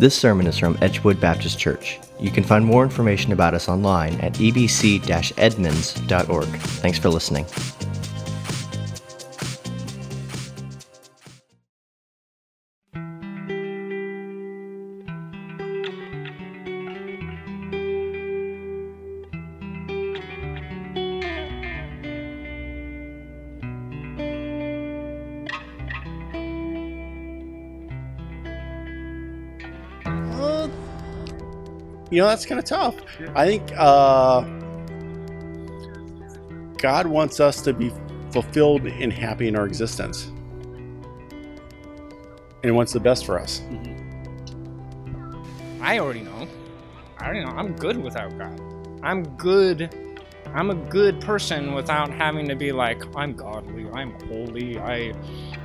This sermon is from Edgewood Baptist Church. You can find more information about us online at ebc edmonds.org. Thanks for listening. Know that's kind of tough. I think uh, God wants us to be fulfilled and happy in our existence, and wants the best for us. I already know. I already know. I'm good without God. I'm good. I'm a good person without having to be like I'm godly. I'm holy. I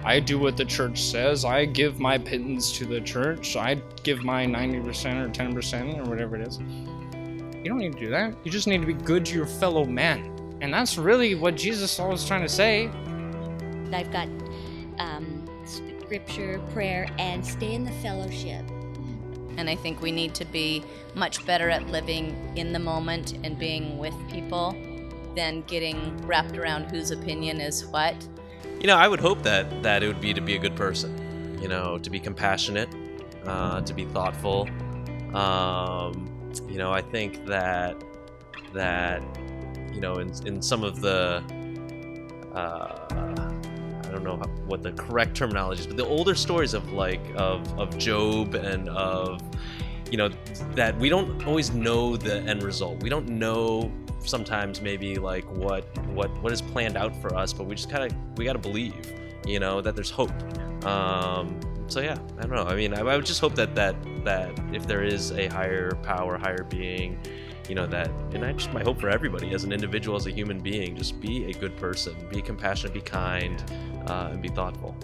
I do what the church says. I give my pittance to the church. I give my 90% or 10% or whatever it is. You don't need to do that. You just need to be good to your fellow man. And that's really what Jesus was trying to say. I've got um, scripture, prayer, and stay in the fellowship. And I think we need to be much better at living in the moment and being with people than getting wrapped around whose opinion is what. You know, I would hope that that it would be to be a good person. You know, to be compassionate, uh, to be thoughtful. Um, you know, I think that that you know, in in some of the uh, know what the correct terminology is, but the older stories of like of of Job and of you know that we don't always know the end result. We don't know sometimes maybe like what what what is planned out for us, but we just kind of we got to believe, you know, that there's hope. Um, so yeah, I don't know. I mean, I, I would just hope that that that if there is a higher power, higher being, you know that and i just my hope for everybody as an individual as a human being just be a good person be compassionate be kind uh, and be thoughtful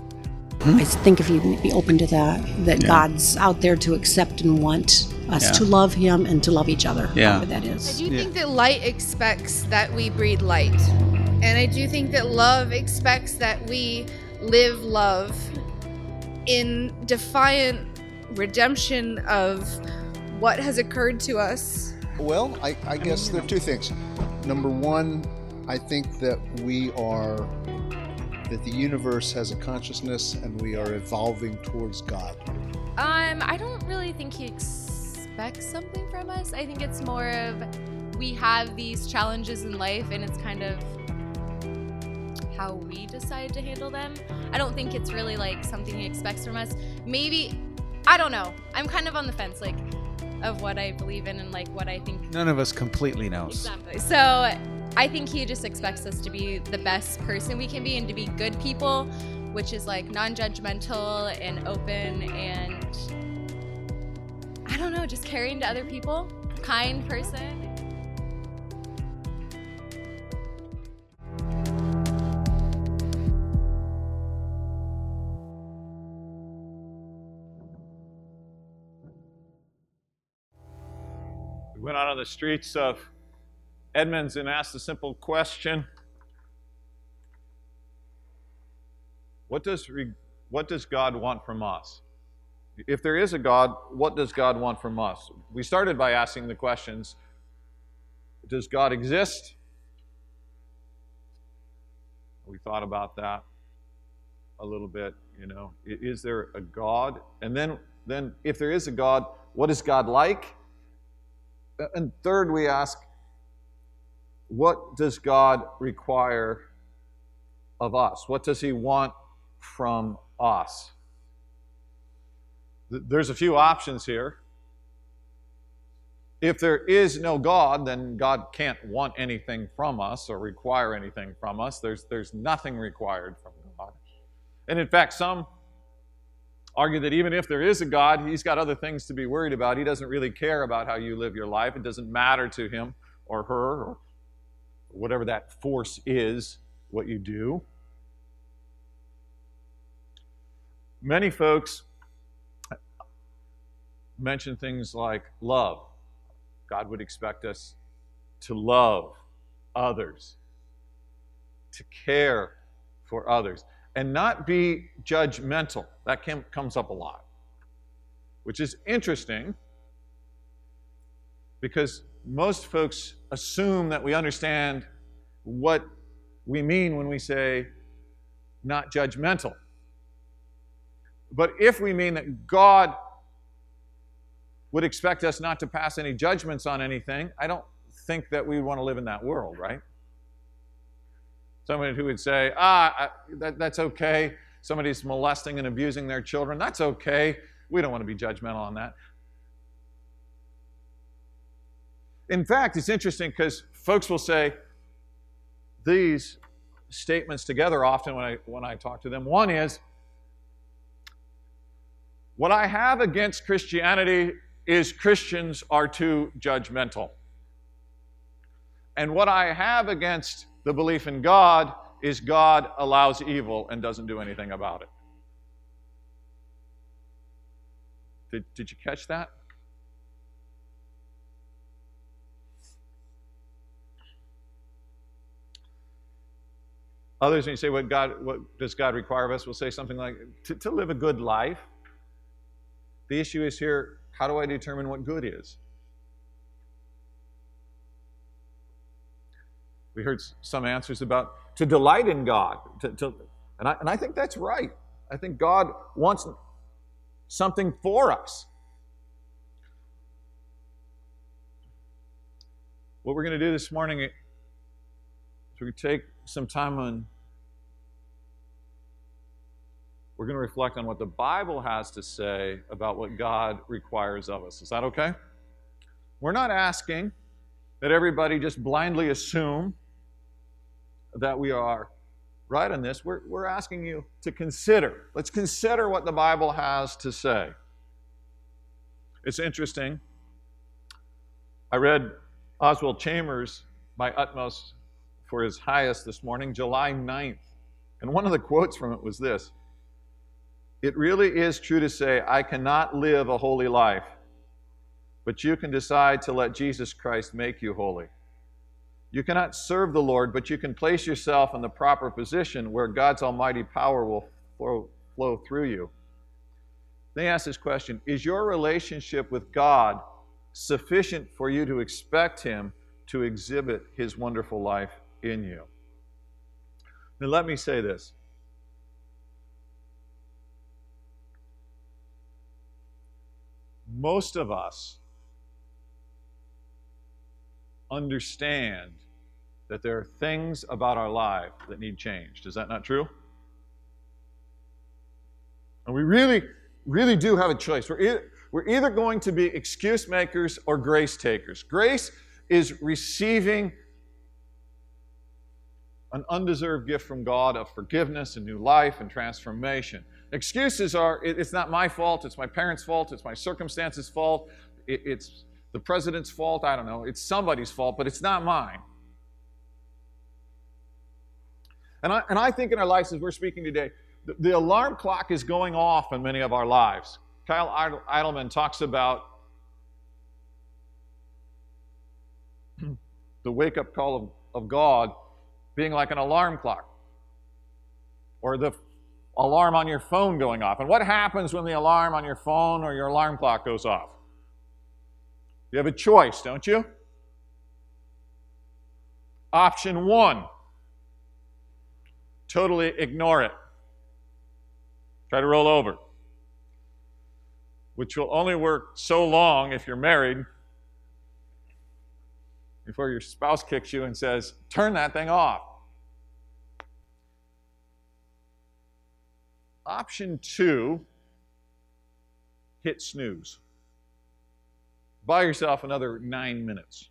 I think if you be open to that, that Yeah. God's out there to accept and want us Yeah. to love Him and to love each other. Yeah. Whatever that I is. do think that light expects that we breathe light. And I do think that love expects that we live love in defiant redemption of what has occurred to us. Well, I, I guess there are two things. Number one, I think that we are, that the universe has a consciousness and we are evolving towards God. Um, I don't really think he expects something from us. I think it's more of we have these challenges in life and it's kind of how we decide to handle them. I don't think it's really like something he expects from us. Maybe I don't know. I'm kind of on the fence like of what I believe in and like what I think None of us completely knows. Exactly. So I think he just expects us to be the best person we can be and to be good people, which is like non judgmental and open and I don't know, just caring to other people, kind person. Out on the streets of Edmonds and asked a simple question What does, what does God want from us? If there is a God, what does God want from us? We started by asking the questions Does God exist? We thought about that a little bit, you know. Is there a God? And then, then if there is a God, what is God like? And third, we ask, what does God require of us? What does He want from us? There's a few options here. If there is no God, then God can't want anything from us or require anything from us. There's, there's nothing required from God. And in fact, some argue that even if there is a God, he's got other things to be worried about. He doesn't really care about how you live your life. It doesn't matter to him or her or whatever that force is, what you do. Many folks mention things like love. God would expect us to love others, to care for others, and not be judgmental. That came, comes up a lot. which is interesting because most folks assume that we understand what we mean when we say not judgmental. But if we mean that God would expect us not to pass any judgments on anything, I don't think that we want to live in that world, right? Someone who would say, ah, that, that's okay. Somebody's molesting and abusing their children. That's okay. We don't want to be judgmental on that. In fact, it's interesting because folks will say these statements together often when I, when I talk to them. One is, what I have against Christianity is Christians are too judgmental. And what I have against the belief in God is God allows evil and doesn't do anything about it. Did, did you catch that? Others, when you say, what, God, what does God require of us, We'll say something like, to, to live a good life. The issue is here, how do I determine what good is? We heard some answers about to delight in God. To, to, and, I, and I think that's right. I think God wants something for us. What we're going to do this morning is we're going to take some time on we're going to reflect on what the Bible has to say about what God requires of us. Is that okay? We're not asking that everybody just blindly assume that we are right on this. We're, we're asking you to consider. Let's consider what the Bible has to say. It's interesting. I read Oswald Chambers, My Utmost for His Highest, this morning, July 9th. And one of the quotes from it was this It really is true to say, I cannot live a holy life, but you can decide to let Jesus Christ make you holy. You cannot serve the Lord, but you can place yourself in the proper position where God's almighty power will flow, flow through you. They ask this question Is your relationship with God sufficient for you to expect Him to exhibit His wonderful life in you? Now, let me say this. Most of us understand that there are things about our life that need changed. Is that not true? And we really, really do have a choice. We're either, we're either going to be excuse makers or grace takers. Grace is receiving an undeserved gift from God of forgiveness and new life and transformation. Excuses are it's not my fault, it's my parents' fault, it's my circumstances' fault, it's the president's fault, I don't know, it's somebody's fault, but it's not mine. And I, and I think in our lives, as we're speaking today, the, the alarm clock is going off in many of our lives. Kyle Idleman talks about the wake up call of, of God being like an alarm clock or the alarm on your phone going off. And what happens when the alarm on your phone or your alarm clock goes off? You have a choice, don't you? Option one totally ignore it. Try to roll over, which will only work so long if you're married before your spouse kicks you and says, Turn that thing off. Option two hit snooze. Buy yourself another nine minutes.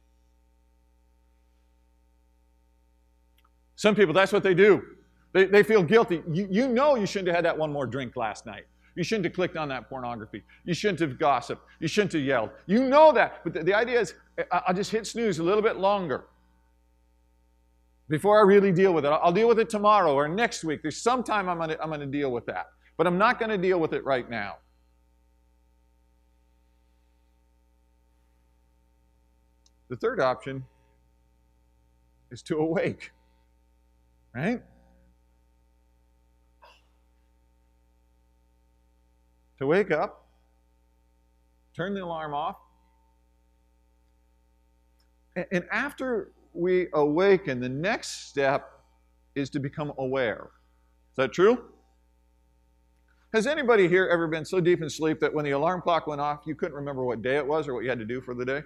Some people, that's what they do. They, they feel guilty. You, you know you shouldn't have had that one more drink last night. You shouldn't have clicked on that pornography. You shouldn't have gossiped. You shouldn't have yelled. You know that. But the, the idea is, I'll just hit snooze a little bit longer before I really deal with it. I'll deal with it tomorrow or next week. There's some time I'm going to I'm going to deal with that. But I'm not going to deal with it right now. The third option is to awake, right? To wake up turn the alarm off. And, after we awaken, the next step is to become aware. Is that true? Has anybody here ever been so deep in sleep that when the alarm clock went off, you couldn't remember what day it was or what you had to do for the day?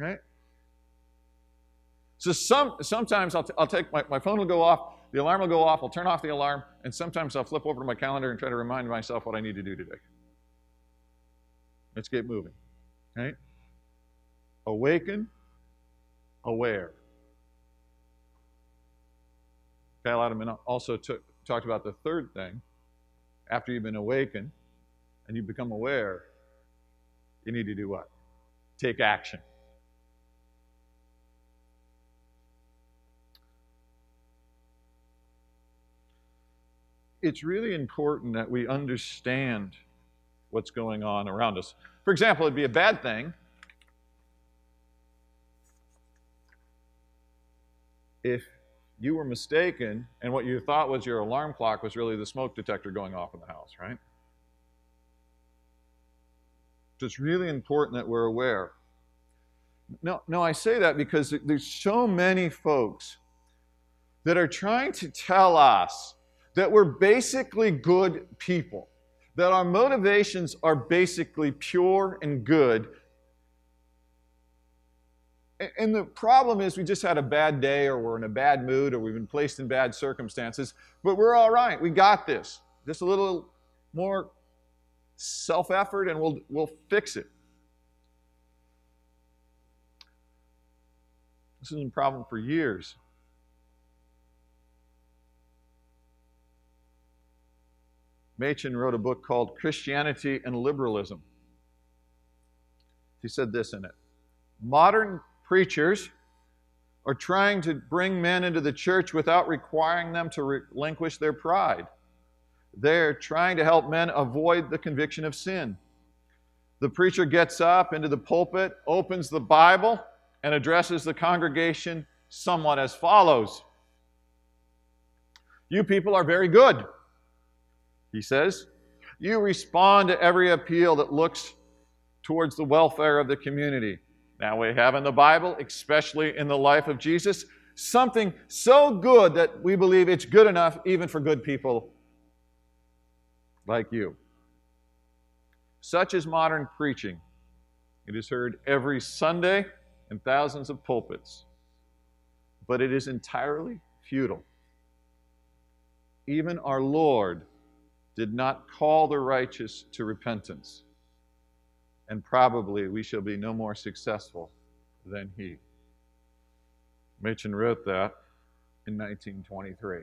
Right? So some, sometimes I'll, t- I'll take my, my phone will go off, the alarm will go off, I'll turn off the alarm, and sometimes I'll flip over to my calendar and try to remind myself what I need to do today. Let's get moving. Right? Awaken, aware. Kyle Idleman also took, talked about the third thing. After you've been awakened and you become aware, you need to do what? Take action. It's really important that we understand what's going on around us. For example, it'd be a bad thing if you were mistaken and what you thought was your alarm clock was really the smoke detector going off in the house, right? So it's really important that we're aware. No, no, I say that because there's so many folks that are trying to tell us that we're basically good people, that our motivations are basically pure and good. And the problem is, we just had a bad day, or we're in a bad mood, or we've been placed in bad circumstances, but we're all right. We got this. Just a little more self effort, and we'll, we'll fix it. This has been a problem for years. Machen wrote a book called Christianity and Liberalism. He said this in it Modern preachers are trying to bring men into the church without requiring them to relinquish their pride. They're trying to help men avoid the conviction of sin. The preacher gets up into the pulpit, opens the Bible, and addresses the congregation somewhat as follows You people are very good he says. You respond to every appeal that looks towards the welfare of the community. Now we have in the Bible, especially in the life of Jesus, something so good that we believe it's good enough even for good people like you. Such is modern preaching. It is heard every Sunday in thousands of pulpits, but it is entirely futile. Even our Lord did not call the righteous to repentance, and probably we shall be no more successful than he. Machen wrote that in 1923.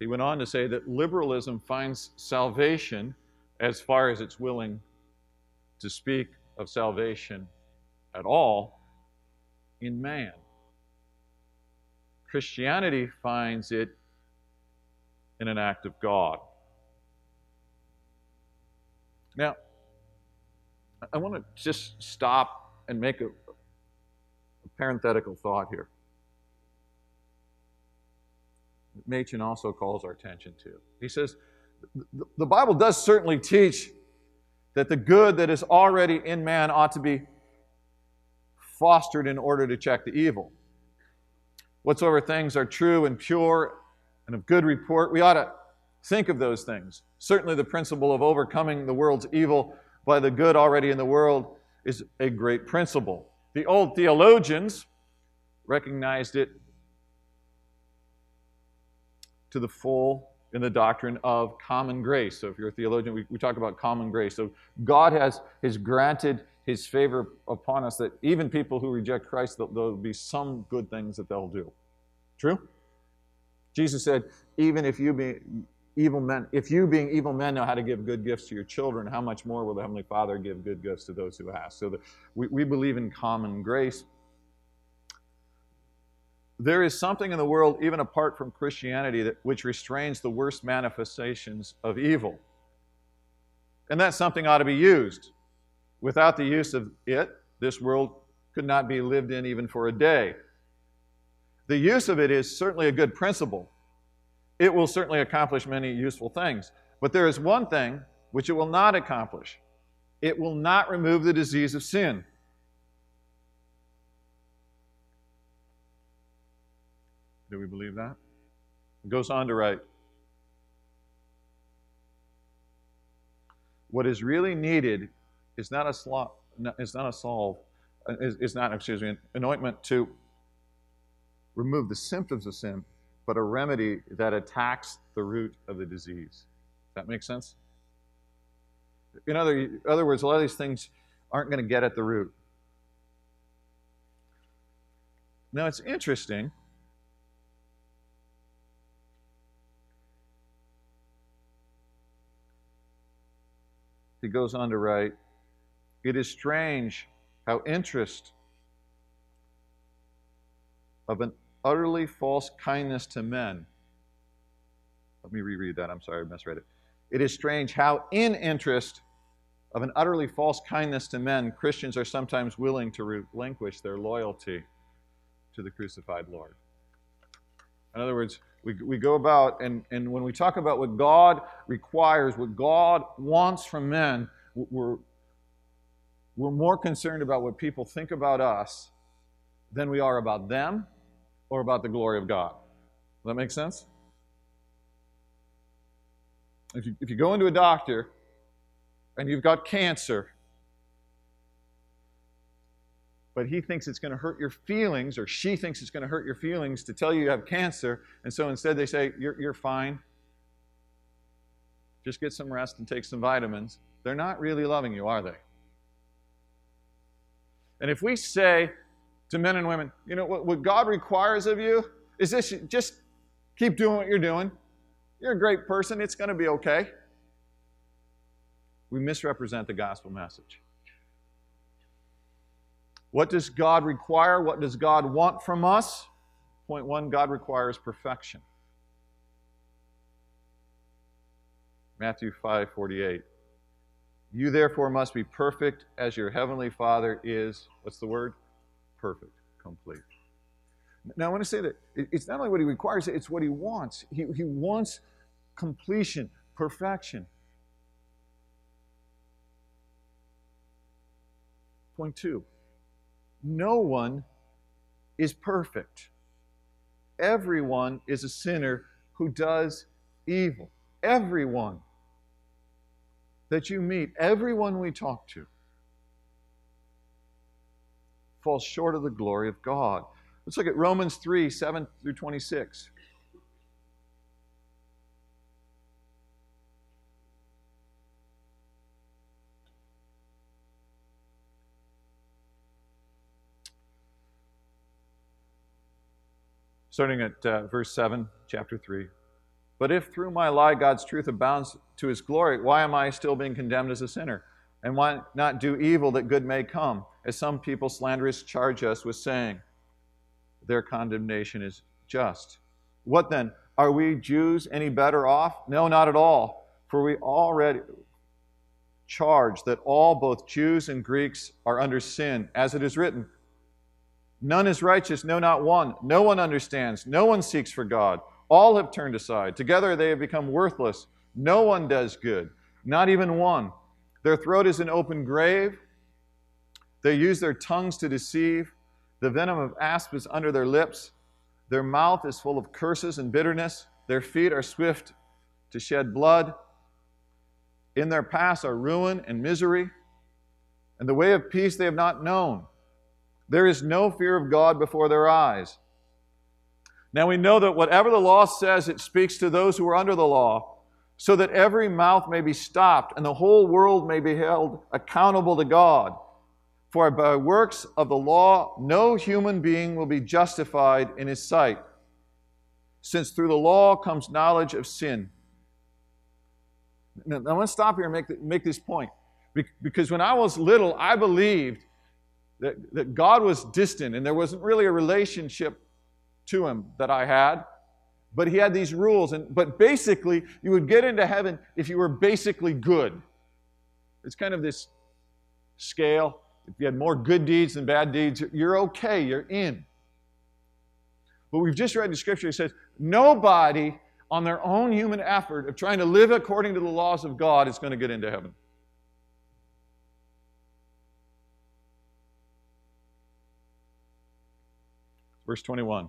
He went on to say that liberalism finds salvation as far as it's willing to speak of salvation at all in man. Christianity finds it in an act of God. Now, I want to just stop and make a, a parenthetical thought here. Machen also calls our attention to. He says, the Bible does certainly teach that the good that is already in man ought to be fostered in order to check the evil. Whatsoever things are true and pure and of good report, we ought to think of those things. Certainly, the principle of overcoming the world's evil by the good already in the world is a great principle. The old theologians recognized it to the full in the doctrine of common grace. So, if you're a theologian, we, we talk about common grace. So, God has, has granted his favor upon us that even people who reject Christ, there'll be some good things that they'll do. True? Jesus said, even if you be evil men, if you being evil men know how to give good gifts to your children, how much more will the Heavenly Father give good gifts to those who ask? So we, we believe in common grace. There is something in the world, even apart from Christianity, that, which restrains the worst manifestations of evil. And that something ought to be used. Without the use of it, this world could not be lived in even for a day. The use of it is certainly a good principle. It will certainly accomplish many useful things. But there is one thing which it will not accomplish it will not remove the disease of sin. Do we believe that? It goes on to write What is really needed is not a, slo- is not a solve, uh, is, is not, excuse me, an anointment to remove the symptoms of sin, but a remedy that attacks the root of the disease. Does that make sense? In other, other words, a lot of these things aren't going to get at the root. Now, it's interesting. He goes on to write, It is strange how interest of an utterly false kindness to men. Let me reread that. I'm sorry, I misread it. It is strange how, in interest of an utterly false kindness to men, Christians are sometimes willing to relinquish their loyalty to the crucified Lord. In other words, we, we go about, and, and when we talk about what God requires, what God wants from men, we're, we're more concerned about what people think about us than we are about them or about the glory of God. Does that make sense? If you, if you go into a doctor and you've got cancer, but he thinks it's going to hurt your feelings, or she thinks it's going to hurt your feelings to tell you you have cancer, and so instead they say, You're, you're fine. Just get some rest and take some vitamins. They're not really loving you, are they? And if we say to men and women, you know, what, what God requires of you is this just keep doing what you're doing. You're a great person. It's going to be okay. We misrepresent the gospel message. What does God require? What does God want from us? Point one God requires perfection. Matthew 5 48. You therefore must be perfect as your heavenly Father is, what's the word? Perfect, complete. Now, I want to say that it's not only what he requires, it's what he wants. He, he wants completion, perfection. Point two no one is perfect. Everyone is a sinner who does evil. Everyone that you meet, everyone we talk to, falls short of the glory of God. Let's look at Romans 3 7 through 26. starting at uh, verse 7, chapter 3. But if through my lie God's truth abounds to his glory, why am I still being condemned as a sinner? And why not do evil that good may come, as some people slanderous charge us with saying? Their condemnation is just. What then? Are we Jews any better off? No, not at all. For we already charge that all, both Jews and Greeks, are under sin, as it is written. None is righteous, no, not one. No one understands. No one seeks for God. All have turned aside. Together they have become worthless. No one does good, not even one. Their throat is an open grave. They use their tongues to deceive. The venom of asp is under their lips. Their mouth is full of curses and bitterness. Their feet are swift to shed blood. In their paths are ruin and misery. And the way of peace they have not known. There is no fear of God before their eyes. Now we know that whatever the law says, it speaks to those who are under the law, so that every mouth may be stopped and the whole world may be held accountable to God. For by works of the law, no human being will be justified in his sight, since through the law comes knowledge of sin. Now, I want to stop here and make, make this point. Because when I was little, I believed that, that God was distant and there wasn't really a relationship to him that I had. But he had these rules. And, but basically, you would get into heaven if you were basically good. It's kind of this scale. If you had more good deeds than bad deeds, you're okay, you're in. But we've just read the scripture. It says, nobody on their own human effort of trying to live according to the laws of God is going to get into heaven. Verse 21.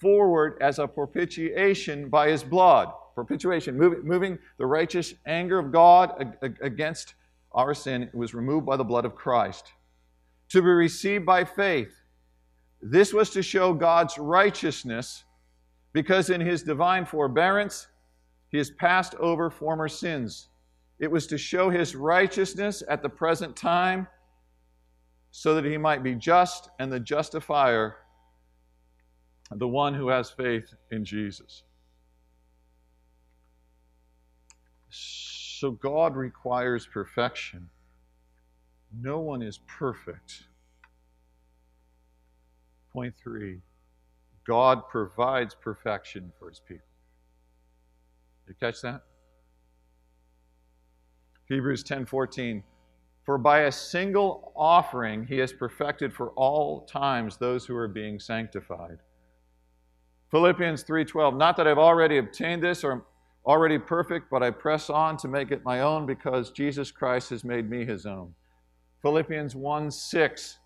forward as a propitiation by his blood. Propitiation, moving, moving the righteous anger of God against our sin, was removed by the blood of Christ. To be received by faith. This was to show God's righteousness because in his divine forbearance he has passed over former sins. It was to show his righteousness at the present time so that he might be just and the justifier the one who has faith in Jesus. So God requires perfection. No one is perfect. Point three God provides perfection for his people. You catch that? Hebrews 10 14. For by a single offering he has perfected for all times those who are being sanctified. Philippians 3:12 Not that I've already obtained this or already perfect, but I press on to make it my own because Jesus Christ has made me his own. Philippians 1:6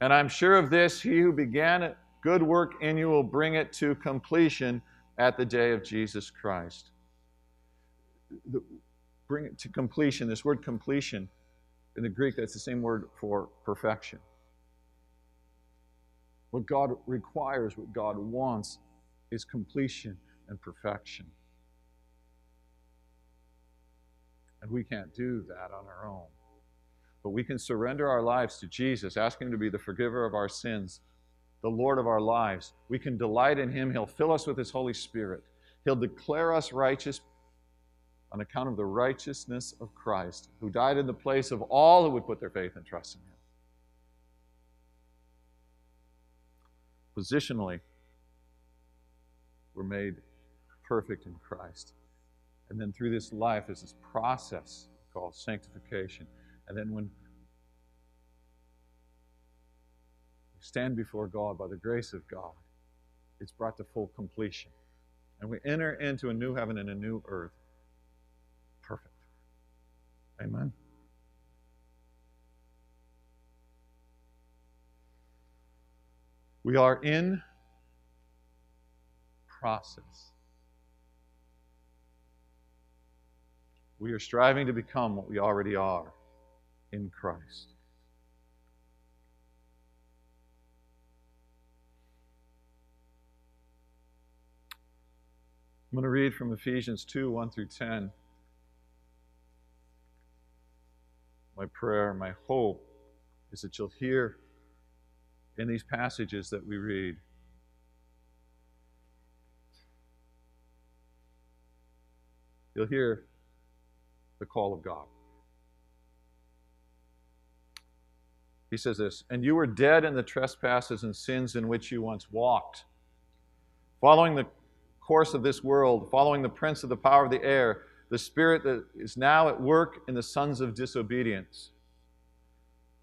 And I'm sure of this, he who began a good work in you will bring it to completion at the day of Jesus Christ. The, bring it to completion. This word completion in the Greek, that's the same word for perfection. What God requires, what God wants, is completion and perfection. And we can't do that on our own. But we can surrender our lives to Jesus, ask Him to be the forgiver of our sins, the Lord of our lives. We can delight in Him. He'll fill us with His Holy Spirit. He'll declare us righteous on account of the righteousness of Christ, who died in the place of all who would put their faith and trust in Him. Positionally, we're made perfect in Christ. And then through this life is this process called sanctification. And then when we stand before God by the grace of God, it's brought to full completion. And we enter into a new heaven and a new earth. Perfect. Amen. We are in process. We are striving to become what we already are in Christ. I'm going to read from Ephesians 2 1 through 10. My prayer, my hope is that you'll hear in these passages that we read. You'll hear the call of God. He says this, and you were dead in the trespasses and sins in which you once walked, following the course of this world, following the prince of the power of the air, the spirit that is now at work in the sons of disobedience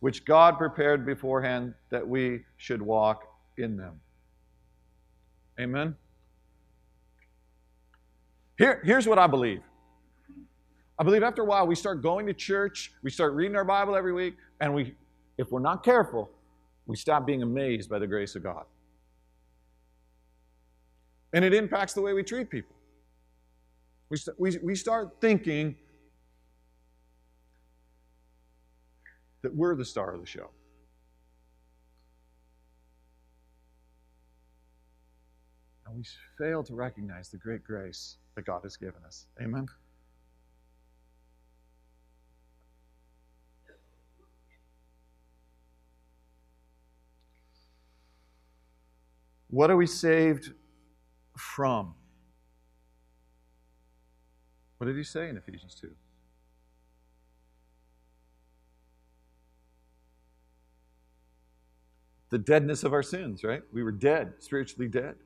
which God prepared beforehand that we should walk in them. Amen. Here, here's what I believe. I believe after a while we start going to church, we start reading our Bible every week, and we, if we're not careful, we stop being amazed by the grace of God. And it impacts the way we treat people. We, we, we start thinking that we're the star of the show. And we fail to recognize the great grace that God has given us. Amen? What are we saved from? What did he say in Ephesians 2? The deadness of our sins, right? We were dead, spiritually dead.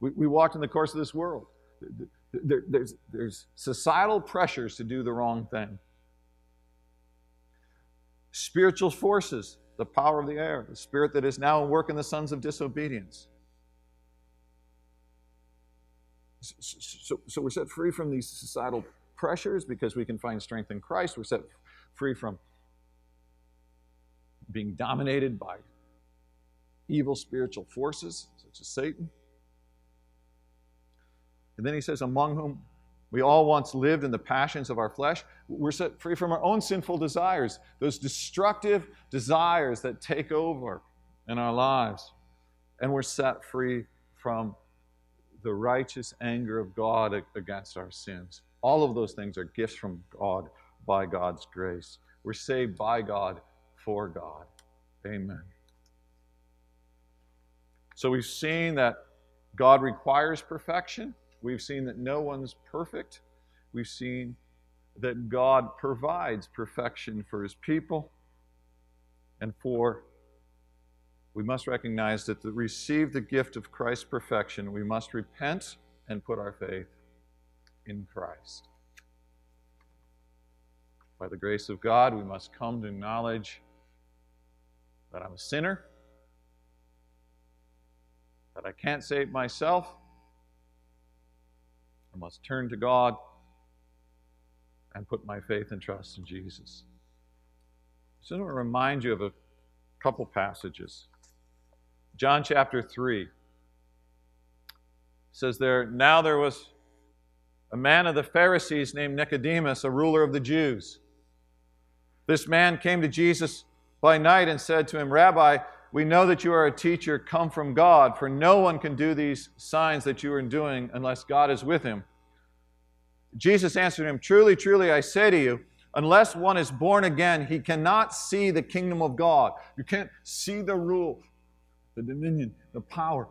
We, we walked in the course of this world. There, there's, there's societal pressures to do the wrong thing. Spiritual forces, the power of the air, the spirit that is now at work in the sons of disobedience. So, so, we're set free from these societal pressures because we can find strength in Christ. We're set free from being dominated by evil spiritual forces, such as Satan. And then he says, Among whom we all once lived in the passions of our flesh. We're set free from our own sinful desires, those destructive desires that take over in our lives. And we're set free from the righteous anger of God against our sins. All of those things are gifts from God by God's grace. We're saved by God for God. Amen. So we've seen that God requires perfection. We've seen that no one's perfect. We've seen that God provides perfection for his people. And for we must recognize that to receive the gift of Christ's perfection, we must repent and put our faith in Christ. By the grace of God, we must come to knowledge that I'm a sinner, that I can't save myself. I must turn to God and put my faith and trust in Jesus. So I want to remind you of a couple passages. John chapter 3 says there, Now there was a man of the Pharisees named Nicodemus, a ruler of the Jews. This man came to Jesus by night and said to him, Rabbi, we know that you are a teacher come from God, for no one can do these signs that you are doing unless God is with him. Jesus answered him, Truly, truly, I say to you, unless one is born again, he cannot see the kingdom of God. You can't see the rule the dominion, the power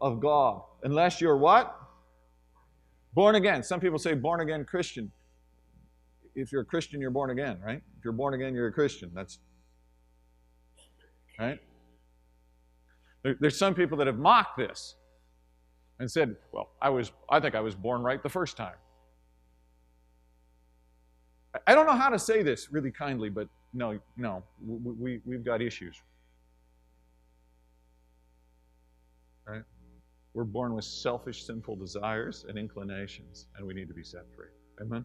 of God. Unless you're what? Born again. Some people say born again Christian. If you're a Christian, you're born again, right? If you're born again, you're a Christian. That's right. There, there's some people that have mocked this and said, "Well, I was, I think I was born right the first time." I don't know how to say this really kindly, but no, no, we, we, we've got issues. right? We're born with selfish, sinful desires and inclinations, and we need to be set free. Amen?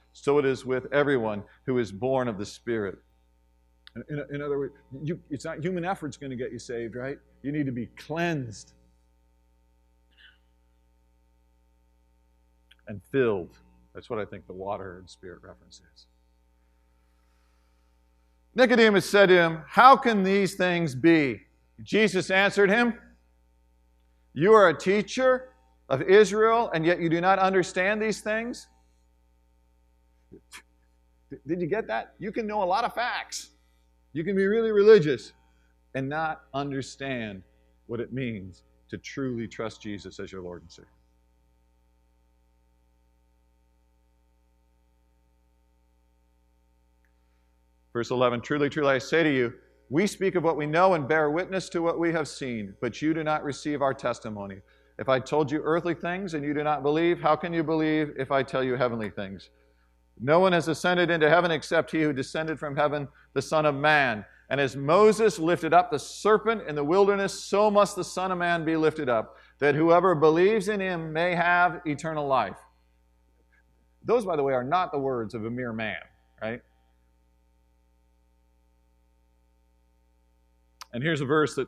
So it is with everyone who is born of the Spirit. In, in other words, you, it's not human effort's going to get you saved, right? You need to be cleansed and filled. That's what I think the water and spirit reference is. Nicodemus said to him, How can these things be? Jesus answered him, You are a teacher of Israel, and yet you do not understand these things? Did you get that? You can know a lot of facts. You can be really religious and not understand what it means to truly trust Jesus as your Lord and Savior. Verse 11 Truly, truly, I say to you, we speak of what we know and bear witness to what we have seen, but you do not receive our testimony. If I told you earthly things and you do not believe, how can you believe if I tell you heavenly things? No one has ascended into heaven except he who descended from heaven, the Son of Man. And as Moses lifted up the serpent in the wilderness, so must the Son of Man be lifted up, that whoever believes in him may have eternal life. Those, by the way, are not the words of a mere man, right? And here's a verse that,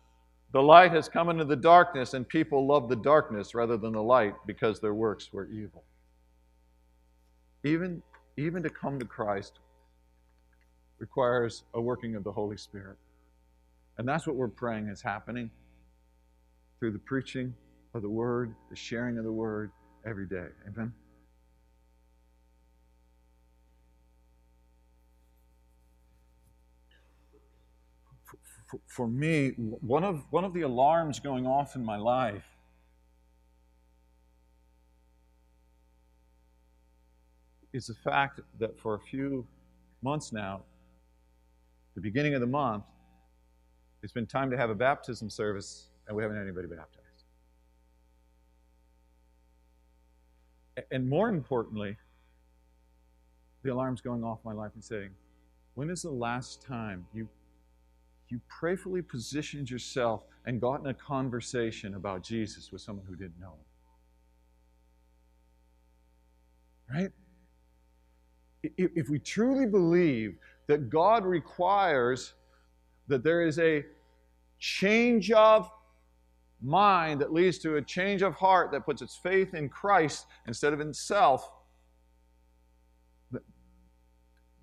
The light has come into the darkness, and people love the darkness rather than the light because their works were evil. Even, even to come to Christ requires a working of the Holy Spirit. And that's what we're praying is happening through the preaching of the Word, the sharing of the Word every day. Amen. For me, one of, one of the alarms going off in my life is the fact that for a few months now, the beginning of the month, it's been time to have a baptism service, and we haven't had anybody baptized. And more importantly, the alarm's going off my life and saying, when is the last time you you prayerfully positioned yourself and got in a conversation about Jesus with someone who didn't know him. Right? If we truly believe that God requires that there is a change of mind that leads to a change of heart that puts its faith in Christ instead of in self,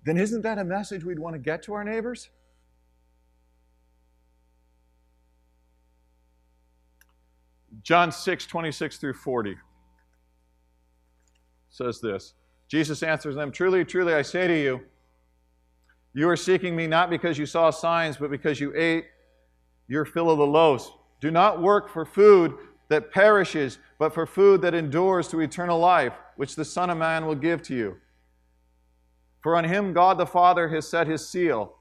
then isn't that a message we'd want to get to our neighbors? John 6, 26 through 40 says this Jesus answers them, Truly, truly, I say to you, you are seeking me not because you saw signs, but because you ate your fill of the loaves. Do not work for food that perishes, but for food that endures to eternal life, which the Son of Man will give to you. For on him God the Father has set his seal.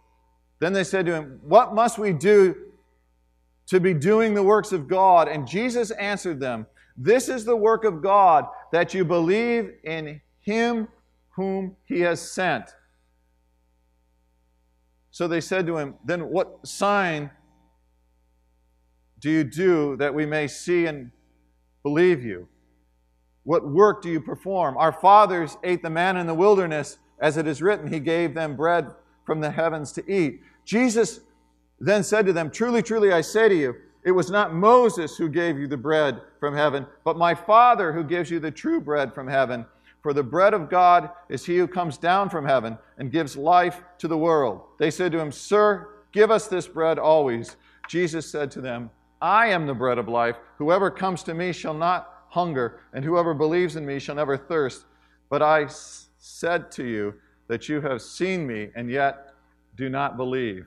Then they said to him, What must we do to be doing the works of God. And Jesus answered them, This is the work of God, that you believe in him whom he has sent. So they said to him, Then what sign do you do that we may see and believe you? What work do you perform? Our fathers ate the manna in the wilderness, as it is written, He gave them bread from the heavens to eat. Jesus then said to them, Truly, truly, I say to you, it was not Moses who gave you the bread from heaven, but my Father who gives you the true bread from heaven. For the bread of God is he who comes down from heaven and gives life to the world. They said to him, Sir, give us this bread always. Jesus said to them, I am the bread of life. Whoever comes to me shall not hunger, and whoever believes in me shall never thirst. But I said to you that you have seen me, and yet do not believe.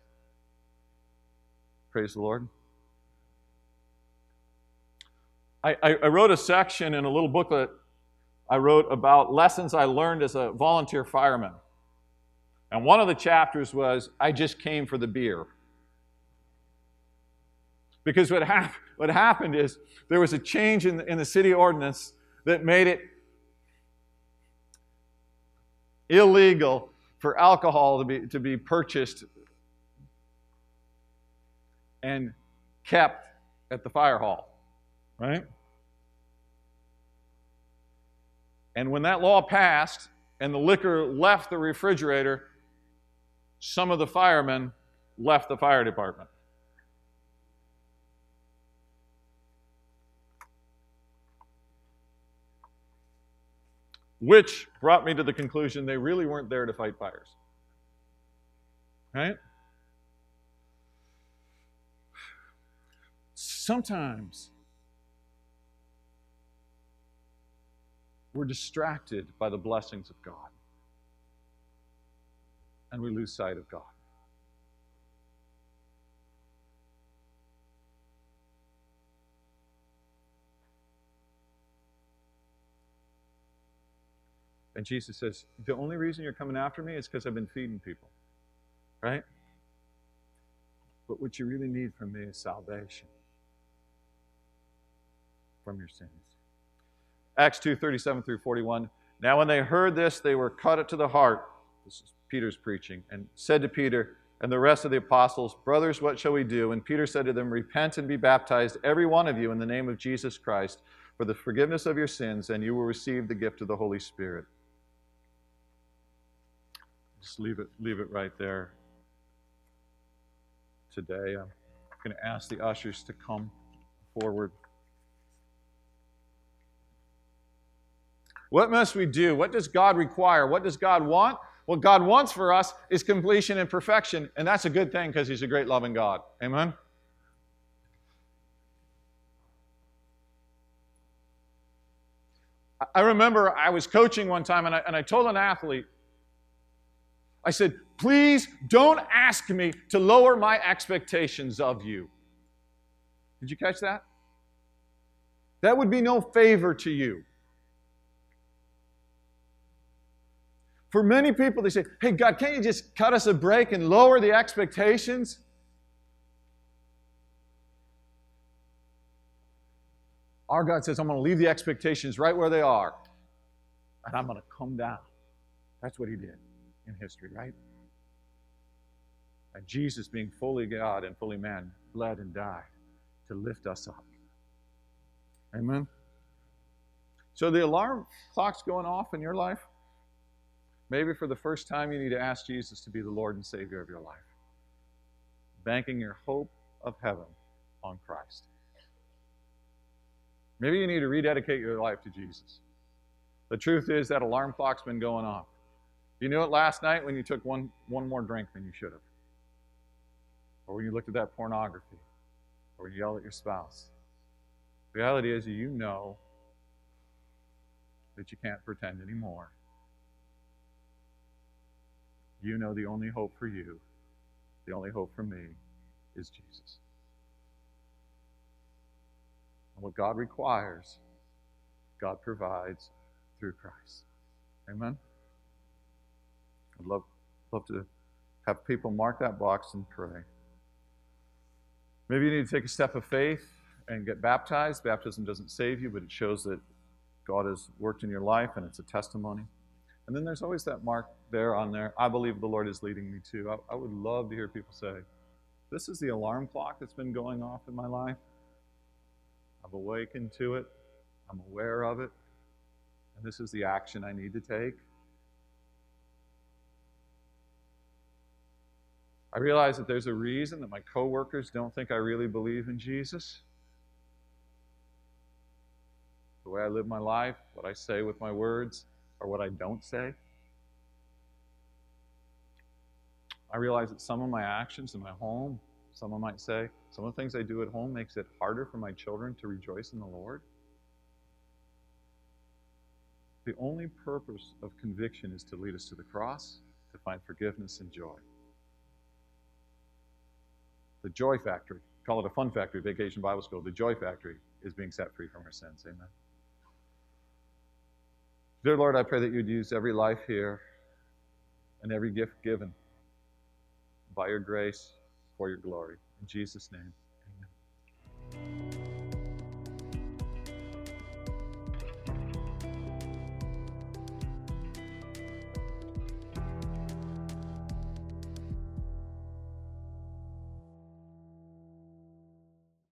Praise the Lord. I, I, wrote a section in a little booklet I wrote about lessons I learned as a volunteer fireman. And one of the chapters was I just came for the beer. Because what, hap- what happened is there was a change in the, in the city ordinance that made it illegal for alcohol to be, to be purchased and kept at the fire hall, right? And when that law passed and the liquor left the refrigerator, some of the firemen left the fire department. Which brought me to the conclusion they really weren't there to fight fires. Right? Sometimes we're distracted by the blessings of God and we lose sight of God. And Jesus says, The only reason you're coming after me is because I've been feeding people. Right? But what you really need from me is salvation from your sins. Acts 2 37 through 41. Now, when they heard this, they were cut to the heart. This is Peter's preaching, and said to Peter and the rest of the apostles, Brothers, what shall we do? And Peter said to them, Repent and be baptized, every one of you, in the name of Jesus Christ, for the forgiveness of your sins, and you will receive the gift of the Holy Spirit. Just leave it, leave it right there today. I'm going to ask the ushers to come forward. What must we do? What does God require? What does God want? What God wants for us is completion and perfection, and that's a good thing because He's a great loving God. Amen? I remember I was coaching one time and I, and I told an athlete, I said, please don't ask me to lower my expectations of you. Did you catch that? That would be no favor to you. For many people, they say, hey, God, can't you just cut us a break and lower the expectations? Our God says, I'm going to leave the expectations right where they are, and I'm going to come down. That's what He did in history, right? And Jesus, being fully God and fully man, bled and died to lift us up. Amen? So the alarm clock's going off in your life. Maybe for the first time, you need to ask Jesus to be the Lord and Savior of your life, banking your hope of heaven on Christ. Maybe you need to rededicate your life to Jesus. The truth is that alarm clock's been going off. You knew it last night when you took one, one more drink than you should have. Or when you looked at that pornography. Or you yelled at your spouse. The reality is, you know that you can't pretend anymore. You know the only hope for you, the only hope for me, is Jesus. And what God requires, God provides through Christ. Amen? I'd love, love to have people mark that box and pray. Maybe you need to take a step of faith and get baptized. Baptism doesn't save you, but it shows that God has worked in your life and it's a testimony. And then there's always that mark there on there. I believe the Lord is leading me to. I, I would love to hear people say, This is the alarm clock that's been going off in my life. I've awakened to it, I'm aware of it, and this is the action I need to take. I realize that there's a reason that my coworkers don't think I really believe in Jesus. The way I live my life, what I say with my words, or what I don't say. I realize that some of my actions in my home, someone might say, some of the things I do at home makes it harder for my children to rejoice in the Lord. The only purpose of conviction is to lead us to the cross, to find forgiveness and joy the Joy Factory. Call it a fun factory, Vacation Bible School. The Joy Factory is being set free from her sins. Amen. Dear Lord, I pray that you'd use every life here and every gift given by your grace for your glory. In Jesus' name.